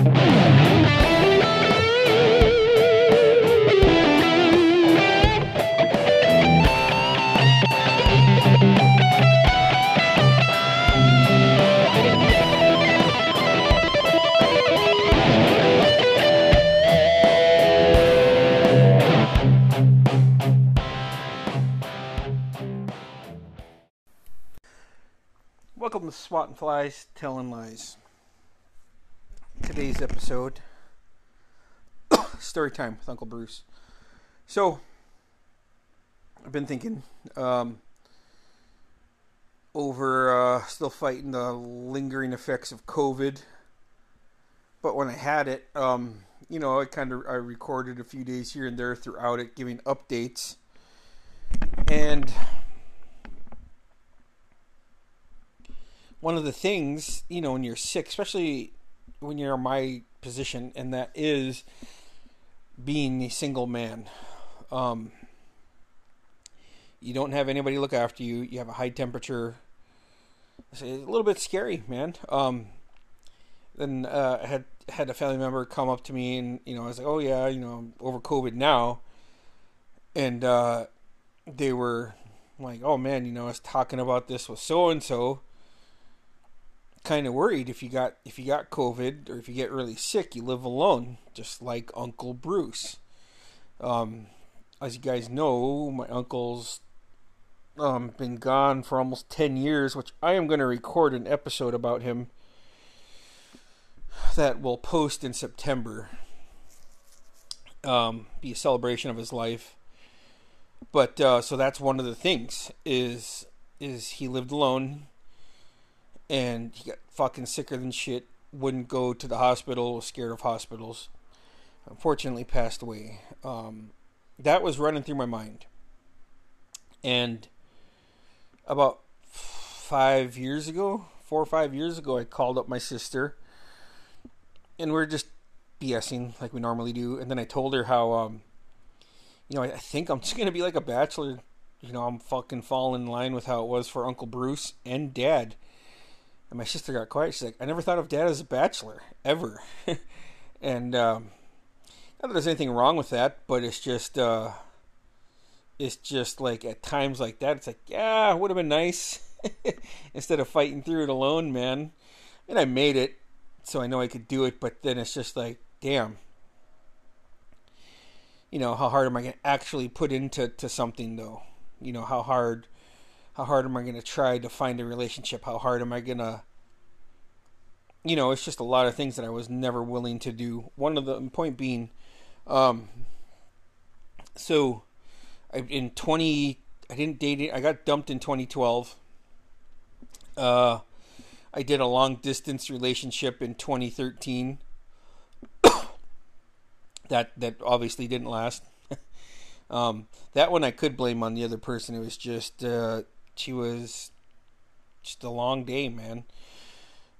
Welcome to Swat and Flies, Telling Lies. Today's episode Story Time with Uncle Bruce. So, I've been thinking um, over uh, still fighting the lingering effects of COVID. But when I had it, um, you know, I kind of I recorded a few days here and there throughout it, giving updates. And one of the things, you know, when you're sick, especially when you're my position, and that is being a single man. Um, you don't have anybody look after you. You have a high temperature. It's a little bit scary, man. Um, then uh, I had had a family member come up to me, and you know, I was like, "Oh yeah, you know, I'm over COVID now," and uh, they were like, "Oh man, you know, I was talking about this with so and so." Kind of worried if you got if you got COVID or if you get really sick, you live alone, just like Uncle Bruce. Um, as you guys know, my uncle's um, been gone for almost ten years, which I am going to record an episode about him that will post in September. Um, be a celebration of his life. But uh, so that's one of the things is is he lived alone and he got fucking sicker than shit. Wouldn't go to the hospital. Was scared of hospitals. Unfortunately, passed away. Um, that was running through my mind. And about five years ago, four or five years ago, I called up my sister, and we are just BSing like we normally do. And then I told her how, um, you know, I, I think I'm just gonna be like a bachelor. You know, I'm fucking falling in line with how it was for Uncle Bruce and Dad and my sister got quiet. She's like, I never thought of dad as a bachelor, ever. and um, not that there's anything wrong with that, but it's just, uh, it's just like at times like that, it's like, yeah, would have been nice instead of fighting through it alone, man. And I made it, so I know I could do it, but then it's just like, damn. You know, how hard am I going to actually put into to something, though? You know, how hard how hard am I going to try to find a relationship? How hard am I going to you know, it's just a lot of things that I was never willing to do. One of the point being um so I, in 20 I didn't date it. I got dumped in 2012. Uh I did a long distance relationship in 2013. that that obviously didn't last. um, that one I could blame on the other person. It was just uh, she was just a long day, man.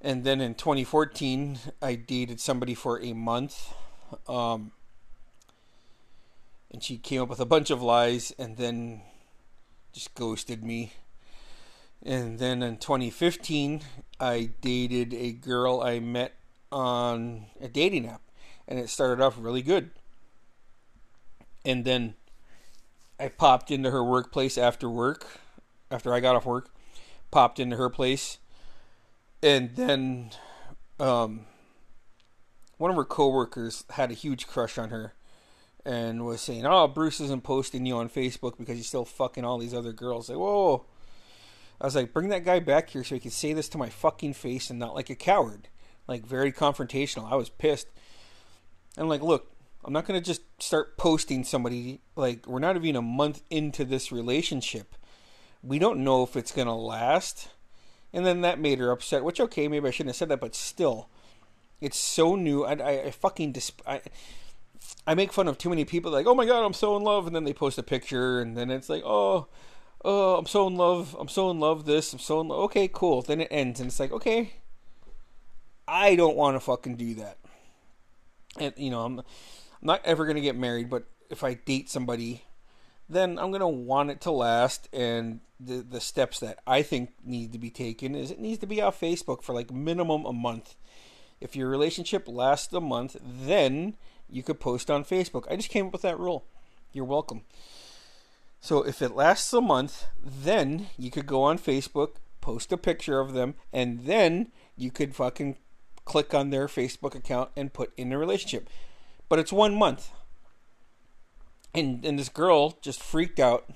And then in 2014, I dated somebody for a month. Um, and she came up with a bunch of lies and then just ghosted me. And then in 2015, I dated a girl I met on a dating app. And it started off really good. And then I popped into her workplace after work after I got off work, popped into her place, and then um, one of her coworkers had a huge crush on her and was saying, "Oh, Bruce isn't posting you on Facebook because he's still fucking all these other girls." Like, whoa. I was like, bring that guy back here so he can say this to my fucking face and not like a coward. Like, very confrontational. I was pissed. And like, look, I'm not to just start posting somebody. Like, we're not even a month into this relationship we don't know if it's going to last. And then that made her upset, which, okay, maybe I shouldn't have said that, but still, it's so new. I, I, I fucking disp- I, I make fun of too many people, like, oh my god, I'm so in love. And then they post a picture, and then it's like, oh, oh, I'm so in love. I'm so in love. This, I'm so in love. Okay, cool. Then it ends, and it's like, okay, I don't want to fucking do that. And, you know, I'm, I'm not ever going to get married, but if I date somebody, then I'm going to want it to last. And the the steps that I think need to be taken is it needs to be off Facebook for like minimum a month. If your relationship lasts a month, then you could post on Facebook. I just came up with that rule. You're welcome. So if it lasts a month, then you could go on Facebook, post a picture of them, and then you could fucking click on their Facebook account and put in a relationship. But it's one month. And and this girl just freaked out.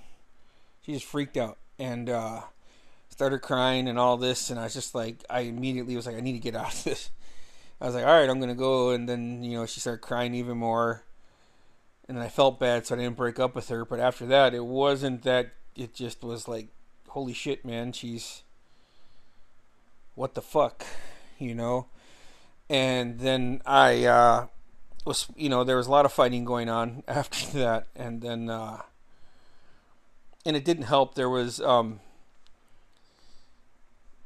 She just freaked out and uh, started crying and all this and I was just like I immediately was like I need to get out of this. I was like, all right, I'm gonna go and then, you know, she started crying even more and then I felt bad, so I didn't break up with her. But after that, it wasn't that. It just was like, holy shit, man, she's what the fuck, you know. And then I uh, was, you know, there was a lot of fighting going on after that, and then uh, and it didn't help. There was um,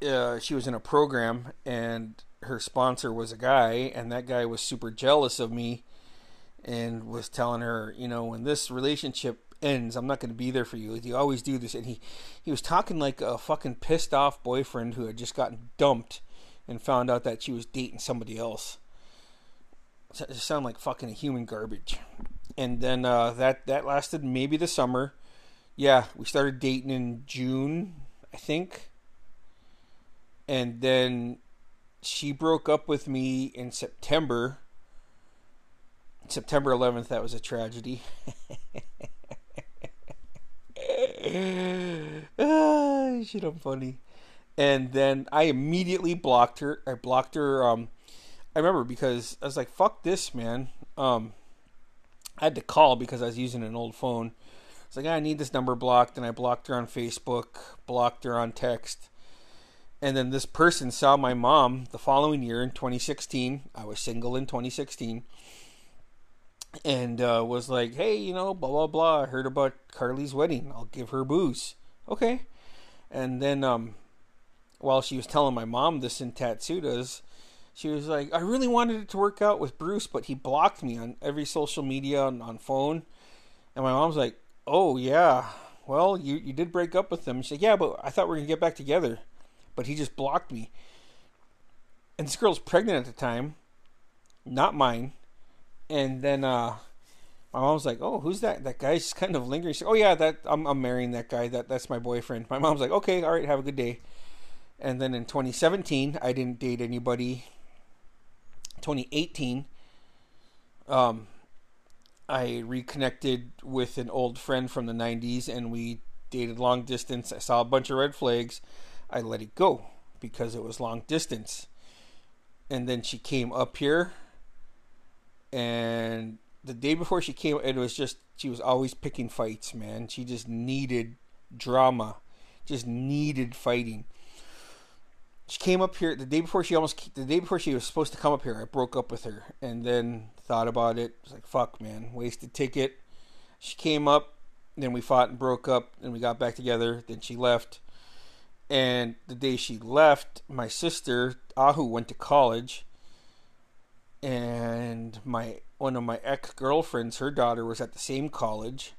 uh, she was in a program, and her sponsor was a guy, and that guy was super jealous of me and was telling her, you know, when this relationship ends, I'm not going to be there for you. You always do this. And he, he was talking like a fucking pissed off boyfriend who had just gotten dumped and found out that she was dating somebody else. Sounded like fucking human garbage. And then uh, that that lasted maybe the summer. Yeah, we started dating in June, I think. And then she broke up with me in September September 11th, that was a tragedy. ah, shit, I'm funny. And then I immediately blocked her. I blocked her. Um, I remember because I was like, "Fuck this, man." Um, I had to call because I was using an old phone. It's like I need this number blocked, and I blocked her on Facebook, blocked her on text, and then this person saw my mom the following year in 2016. I was single in 2016 and uh, was like, "Hey, you know, blah blah blah. I heard about Carly's wedding. I'll give her booze." Okay, and then um, while she was telling my mom this in Tatsudas, she was like, "I really wanted it to work out with Bruce, but he blocked me on every social media and on phone." And my mom's like, "Oh yeah, well you you did break up with him." She's like, "Yeah, but I thought we were gonna get back together, but he just blocked me." And this girl's pregnant at the time, not mine and then uh, my mom's like, "Oh, who's that? That guy's kind of lingering." She's like, "Oh yeah, that I'm I'm marrying that guy. That that's my boyfriend." My mom's like, "Okay, all right, have a good day." And then in 2017, I didn't date anybody. 2018, um, I reconnected with an old friend from the 90s, and we dated long distance. I saw a bunch of red flags. I let it go because it was long distance. And then she came up here and the day before she came, it was just she was always picking fights, man. She just needed drama, just needed fighting. She came up here the day before she almost the day before she was supposed to come up here. I broke up with her, and then thought about it. It's like, fuck, man, wasted ticket. She came up, then we fought and broke up, and we got back together. Then she left, and the day she left, my sister Ahu went to college and my one of my ex girlfriends, her daughter was at the same college,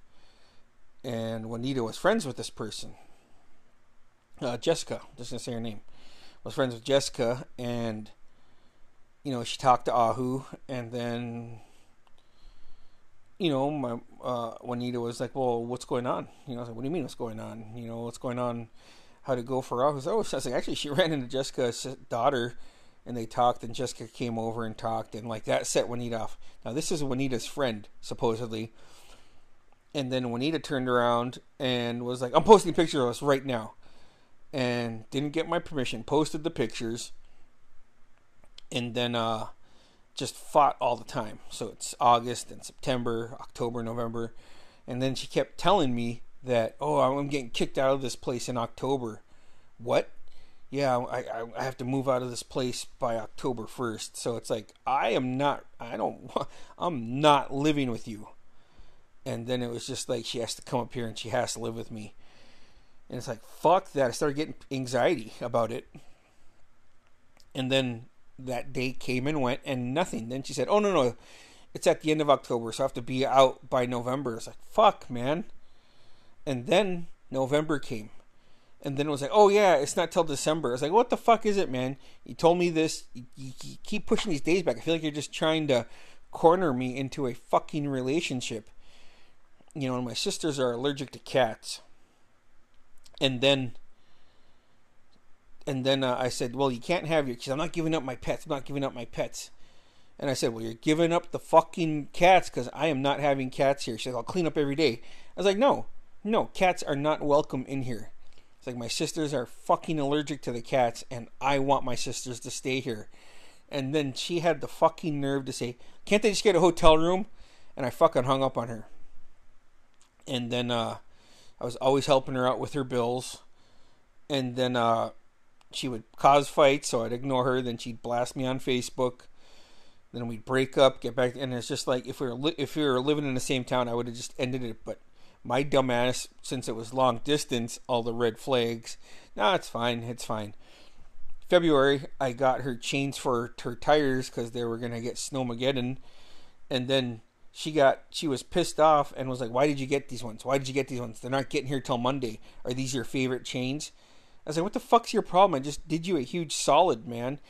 and Juanita was friends with this person. Uh, Jessica, just gonna say her name, was friends with Jessica, and you know she talked to Ahu, and then you know my uh, Juanita was like, "Well, what's going on?" You know, I was like, "What do you mean, what's going on?" You know, what's going on? How to go for Ahu? Oh, I was like, actually, she ran into Jessica's daughter and they talked and Jessica came over and talked and like that set Juanita off. Now this is Juanita's friend supposedly. And then Juanita turned around and was like, "I'm posting pictures of us right now," and didn't get my permission. Posted the pictures, and then uh, just fought all the time. So it's August and September, October, November, and then she kept telling me that, "Oh, I'm getting kicked out of this place in October." What? yeah, I, I have to move out of this place by October 1st. So it's like, I am not, I don't, I'm not living with you. And then it was just like, she has to come up here and she has to live with me. And it's like, fuck that. I started getting anxiety about it. And then that date came and went and nothing. Then she said, oh, no, no, it's at the end of October. So I have to be out by November. It's like, fuck, man. And then November came And then it was like, oh yeah, it's not till December. I was like, what the fuck is it, man? You told me this. You, you keep pushing these days back. I feel like you're just trying to corner me into a fucking relationship. You know, and my sisters are allergic to cats. And then, and then uh, I said, well, you can't have your. Because I'm not giving up my pets. I'm not giving up my pets. And I said, well, you're giving up the fucking cats because I am not having cats here. She said, I'll clean up every day. I was like, no, no, cats are not welcome in here. It's like my sisters are fucking allergic to the cats, and I want my sisters to stay here. And then she had the fucking nerve to say, "Can't they just get a hotel room?" And I fucking hung up on her. And then uh, I was always helping her out with her bills. And then uh, she would cause fights, so I'd ignore her. Then she'd blast me on Facebook. Then we'd break up, get back, and it's just like if we were li- if we were living in the same town, I would have just ended it. But my dumbass, since it was long distance, all the red flags. No, it's fine. It's fine. February, I got her chains for her tires because they were gonna get snowmageddon, and then she got she was pissed off and was like, "Why did you get these ones? Why did you get these ones? They're not getting here till Monday. Are these your favorite chains?" I was like, "What the fuck's your problem? I just did you a huge solid, man."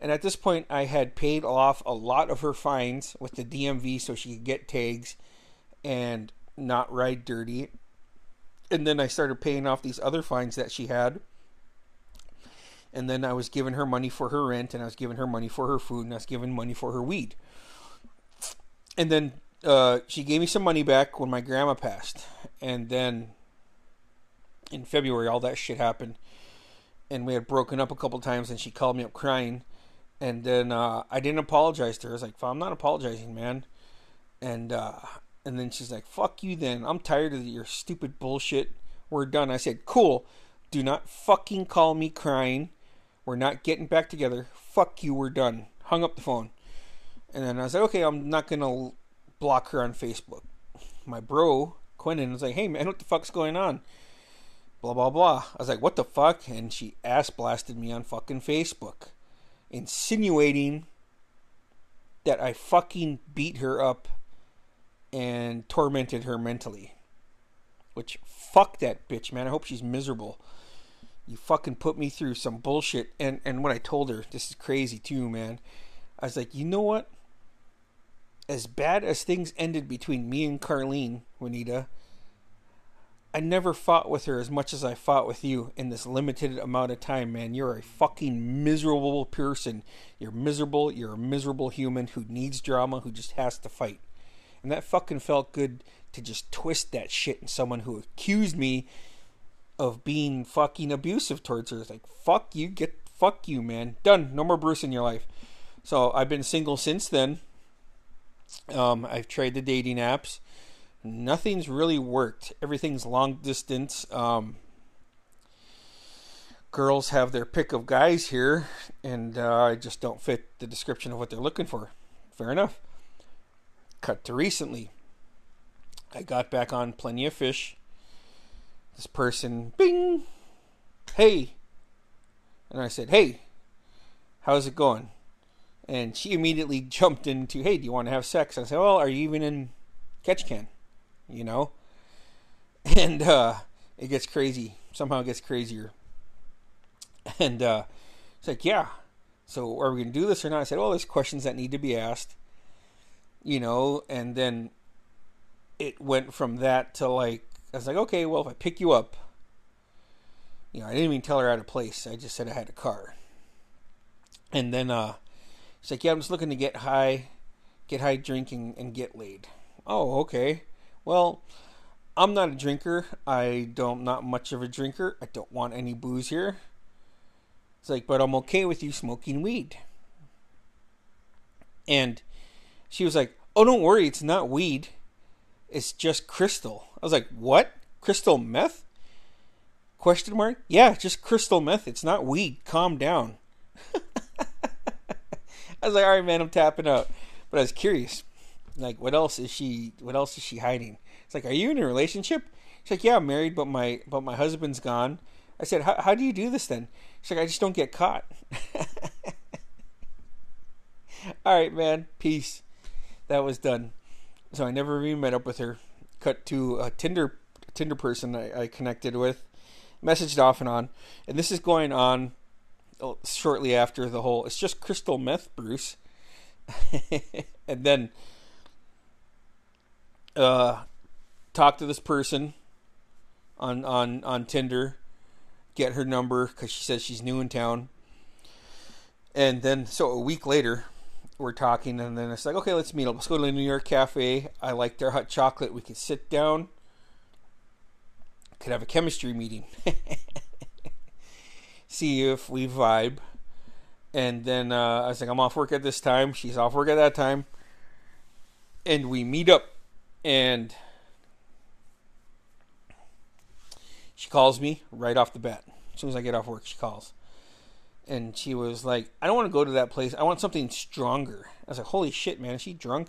And at this point, I had paid off a lot of her fines with the DMV so she could get tags, and not ride dirty. And then I started paying off these other fines that she had. And then I was giving her money for her rent, and I was giving her money for her food, and I was giving money for her weed. And then uh, she gave me some money back when my grandma passed. And then in February, all that shit happened. And we had broken up a couple times, and she called me up crying. And then uh, I didn't apologize to her. I was like, I'm not apologizing, man. And uh, and then she's like, fuck you then. I'm tired of your stupid bullshit. We're done. I said, cool. Do not fucking call me crying. We're not getting back together. Fuck you. We're done. Hung up the phone. And then I was like, okay, I'm not going to block her on Facebook. My bro, Quentin, was like, hey, man, what the fuck's going on? Blah, blah, blah. I was like, what the fuck? And she ass blasted me on fucking Facebook, insinuating that I fucking beat her up and tormented her mentally. Which, fuck that bitch, man. I hope she's miserable. You fucking put me through some bullshit. And, and when I told her, this is crazy too, man. I was like, you know what? As bad as things ended between me and Carlene, Juanita, I never fought with her as much as I fought with you in this limited amount of time, man. You're a fucking miserable person. You're miserable. You're a miserable human who needs drama, who just has to fight. And that fucking felt good to just twist that shit in someone who accused me of being fucking abusive towards her. It's like, fuck you, get fuck you, man. Done. No more Bruce in your life. So I've been single since then. Um, I've tried the dating apps. Nothing's really worked. Everything's long distance. Um, girls have their pick of guys here, and uh, I just don't fit the description of what they're looking for. Fair enough. Cut to recently. I got back on Plenty of Fish. This person, bing, hey. And I said, hey, how's it going? And she immediately jumped into, hey, do you want to have sex? I said, well, are you even in Ketchikan? You know? And uh, it gets crazy. Somehow it gets crazier. And uh, it's like, yeah. So are we going to do this or not? I said, well, there's questions that need to be asked you know, and then it went from that to like I was like, okay, well, if I pick you up, you know, I didn't even tell her had a place. I just said I had a car. And then uh, she's like, yeah, I'm just looking to get high, get high drinking, and get laid. Oh, okay. Well, I'm not a drinker. I don't not much of a drinker. I don't want any booze here. It's like, but I'm okay with you smoking weed. And she was like, "Oh, don't worry, it's not weed. It's just crystal." I was like, "What? Crystal meth?" Question mark? Yeah, just crystal meth. It's not weed. Calm down. I was like, "All right, man, I'm tapping out." But I was curious. Like, what else is she? What else is she hiding? It's like, "Are you in a relationship?" She's like, "Yeah, I'm married, but my but my husband's gone." I said, "How do you do this then?" She's like, "I just don't get caught." All right, man. Peace that was done. So I never even met up with her. Cut to a Tinder Tinder person I, I connected with, messaged off and on, and this is going on shortly after the whole. It's just crystal meth, Bruce. and then uh, talk to this person on on on Tinder, get her number because she says she's new in town. And then, so a week later, we're talking, and then it's like, okay, let's meet up. Let's go to the New York Cafe. I like their hot chocolate. We could sit down, could have a chemistry meeting, see if we vibe. And then uh, I was like, I'm off work at this time. She's off work at that time. And we meet up, and she calls me right off the bat. As soon as I get off work, she calls. And she was like, I don't want to go to that place. I want something stronger. I was like, holy shit, man. Is she drunk?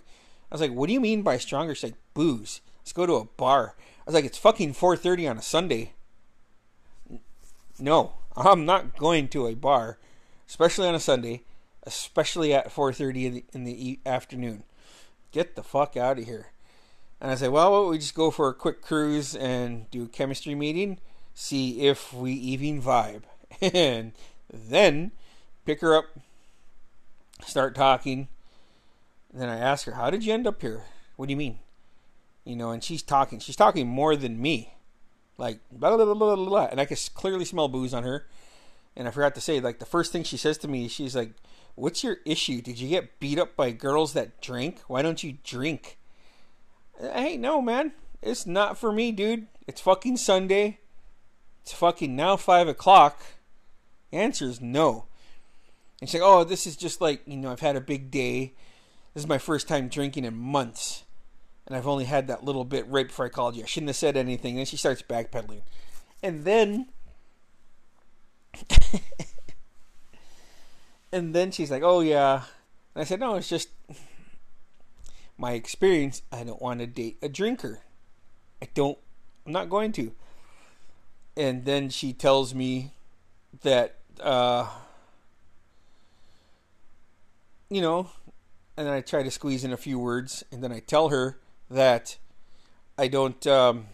I was like, what do you mean by stronger? She's like, booze. Let's go to a bar. I was like, it's fucking 4.30 on a Sunday. No, I'm not going to a bar especially on a Sunday, especially at 4:30 in the, in the afternoon. Get the fuck out of here. And I say, well, why don't we just go for a quick cruise and do a chemistry meeting, see if we even vibe, and then pick her up, start talking. And then I ask her, how did you end up here? What do you mean? You know, and she's talking. She's talking more than me. Like, blah, blah, blah, blah. And I can clearly smell booze on her. And I forgot to say, like the first thing she says to me, she's like, "What's your issue? Did you get beat up by girls that drink? Why don't you drink?" Hey, no, man, it's not for me, dude. It's fucking Sunday. It's fucking now five o'clock. The answer is no. And she's like, "Oh, this is just like you know, I've had a big day. This is my first time drinking in months." And I've only had that little bit right before I called you. I shouldn't have said anything. And she starts backpedaling. And then and then she's like, "Oh yeah," and I said, "No, it's just my experience. I don't want to date a drinker. I don't. I'm not going to." And then she tells me that, uh, you know, and then I try to squeeze in a few words, and then I tell her that I don't. Um,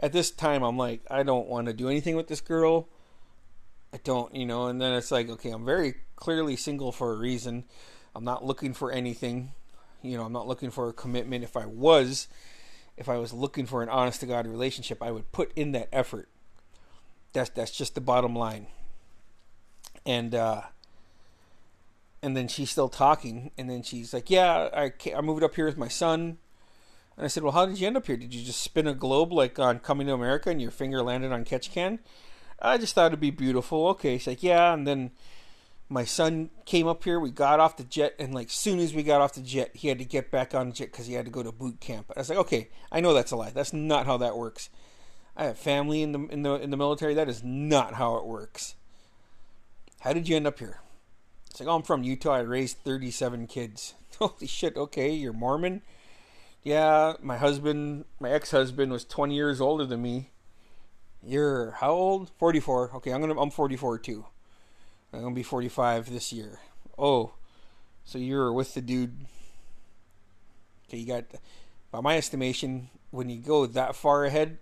at this time, I'm like, I don't want to do anything with this girl. I don't, you know, and then it's like, okay, I'm very clearly single for a reason. I'm not looking for anything. You know, I'm not looking for a commitment. If I was, if I was looking for an honest to God relationship, I would put in that effort. That's that's just the bottom line. And uh and then she's still talking and then she's like, "Yeah, I I moved up here with my son." And I said, "Well, how did you end up here? Did you just spin a globe like on Coming to America and your finger landed on Ketchikan?" I just thought it'd be beautiful. Okay, she's like, yeah, and then my son came up here. We got off the jet, and like soon as we got off the jet, he had to get back on the jet because he had to go to boot camp. I was like, okay, I know that's a lie. That's not how that works. I have family in the in the in the military. That is not how it works. How did you end up here? It's like, oh, I'm from Utah. I raised 37 kids. Holy shit. Okay, you're Mormon. Yeah, my husband, my ex-husband, was 20 years older than me you're how old? 44. Okay, I'm gonna I'm 44 too. I'm gonna be 45 this year. Oh, so you're with the dude. Okay, you got, by my estimation, when you go that far ahead,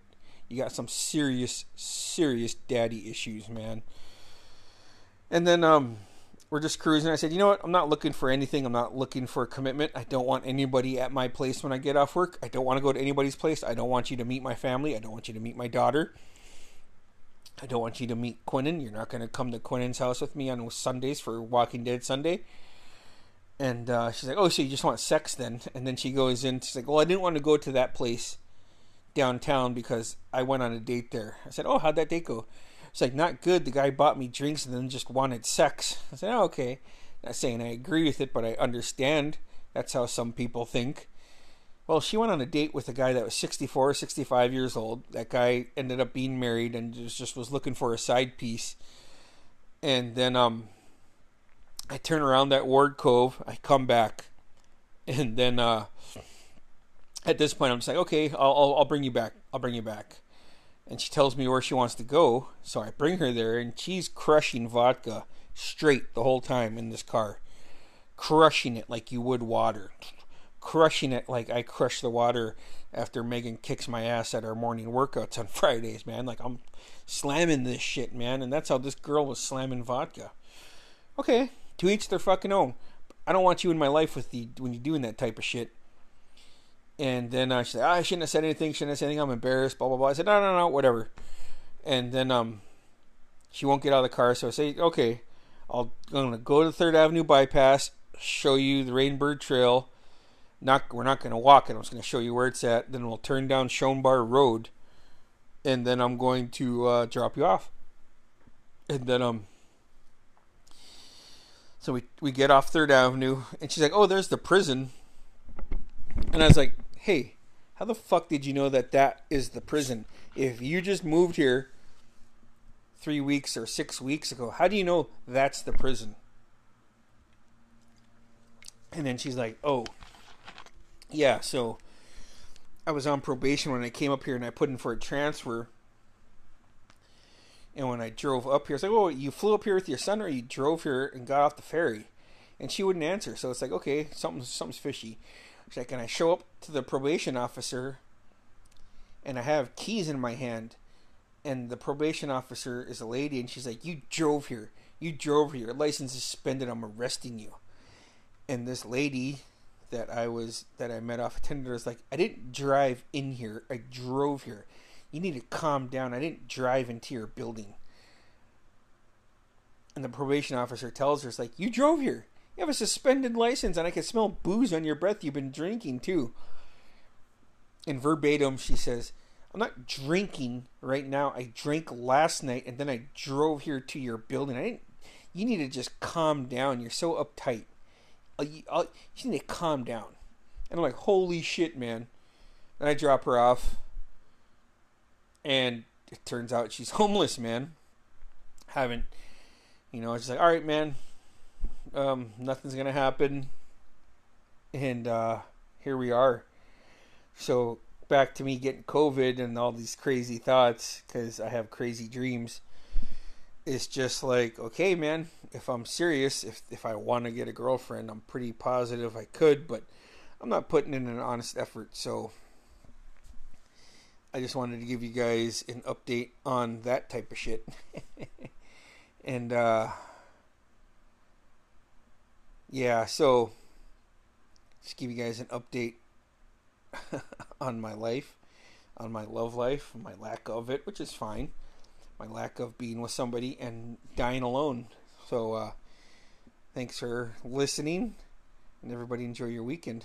you got some serious, serious daddy issues, man. And then um, we're just cruising. I said, you know what? I'm not looking for anything. I'm not looking for a commitment. I don't want anybody at my place when I get off work. I don't want to go to anybody's place. I don't want you to meet my family. I don't want you to meet my daughter. I don't want you to meet Quinnen. You're not going to come to Quinnen's house with me on Sundays for Walking Dead Sunday. And uh, she's like, oh, so you just want sex then? And then she goes in. She's like, well, I didn't want to go to that place downtown because I went on a date there. I said, oh, how'd that date go? It's like, not good. The guy bought me drinks and then just wanted sex. I said, oh, okay. Not saying I agree with it, but I understand. That's how some people think. Well, she went on a date with a guy that was 64 65 years old. That guy ended up being married and just, just was looking for a side piece. And then um, I turn around that Ward Cove. I come back. And then uh, at this point, I'm just like, okay, I'll, I'll, I'll bring you back. I'll bring you back. And she tells me where she wants to go. So I bring her there, and she's crushing vodka straight the whole time in this car. Crushing it like you would water crushing it like I crush the water after Megan kicks my ass at our morning workouts on Fridays, man. Like I'm slamming this shit, man, and that's how this girl was slamming vodka. Okay, to each their fucking own. I don't want you in my life with the when you're doing that type of shit. And then uh, said, oh, I shouldn't have said anything, shouldn't have said anything, I'm embarrassed, blah blah blah. I said, No no no, whatever. And then um she won't get out of the car, so I say, Okay, I'll I'm gonna go to the third avenue bypass, show you the Rainbird Trail. Not we're not gonna walk it, I'm just gonna show you where it's at, then we'll turn down Schoenbar Road and then I'm going to uh, drop you off. And then um so we we get off Third Avenue and she's like, "Oh, there's the prison." And I was like, "Hey, how the fuck did you know that that is the prison? If you just moved here 3 weeks or 6 weeks ago, how do you know that's the prison?" And then she's like, "Oh, yeah, so I was on probation when I came up here and I put in for a transfer. And when I drove up here, it's like, oh, you flew up here with your son, or you drove here and got off the ferry? And she wouldn't answer. So it's like, okay, something, something's fishy. Like, and I show up to the probation officer, and I have keys in my hand, and the probation officer is a lady, and she's like, you drove here, you drove here, your license is suspended, I'm arresting you. And this lady that I was that I met off Tinder is like, I didn't drive in here, I drove here. You need to calm down. I didn't drive into your building. And the probation officer tells her, it's like, you drove here. You have a suspended license, and I can smell booze on your breath. You've been drinking too. In verbatim, she says, I'm not drinking right now. I drank last night, and then I drove here to your building. I didn't. You need to just calm down. You're so uptight. Uh, you, uh, you need to calm down. And I'm like, holy shit, man. And I drop her off. And it turns out she's homeless, man. Haven't, you know, she's like, all right, man. Um, nothing's to happen. And uh, here we are. So back to me getting COVID and all these crazy thoughts because I have crazy dreams it's just like, okay, man, if I'm serious, if if I want to get a girlfriend, I'm pretty positive I could, but I'm not putting in an honest effort. So I just wanted to give you guys an update on that type of shit. and uh yeah, so just give you guys an update on my life, on my love life, my lack of it, which is fine my lack of being with somebody and dying alone. So, uh, thanks for listening, and everybody enjoy your weekend.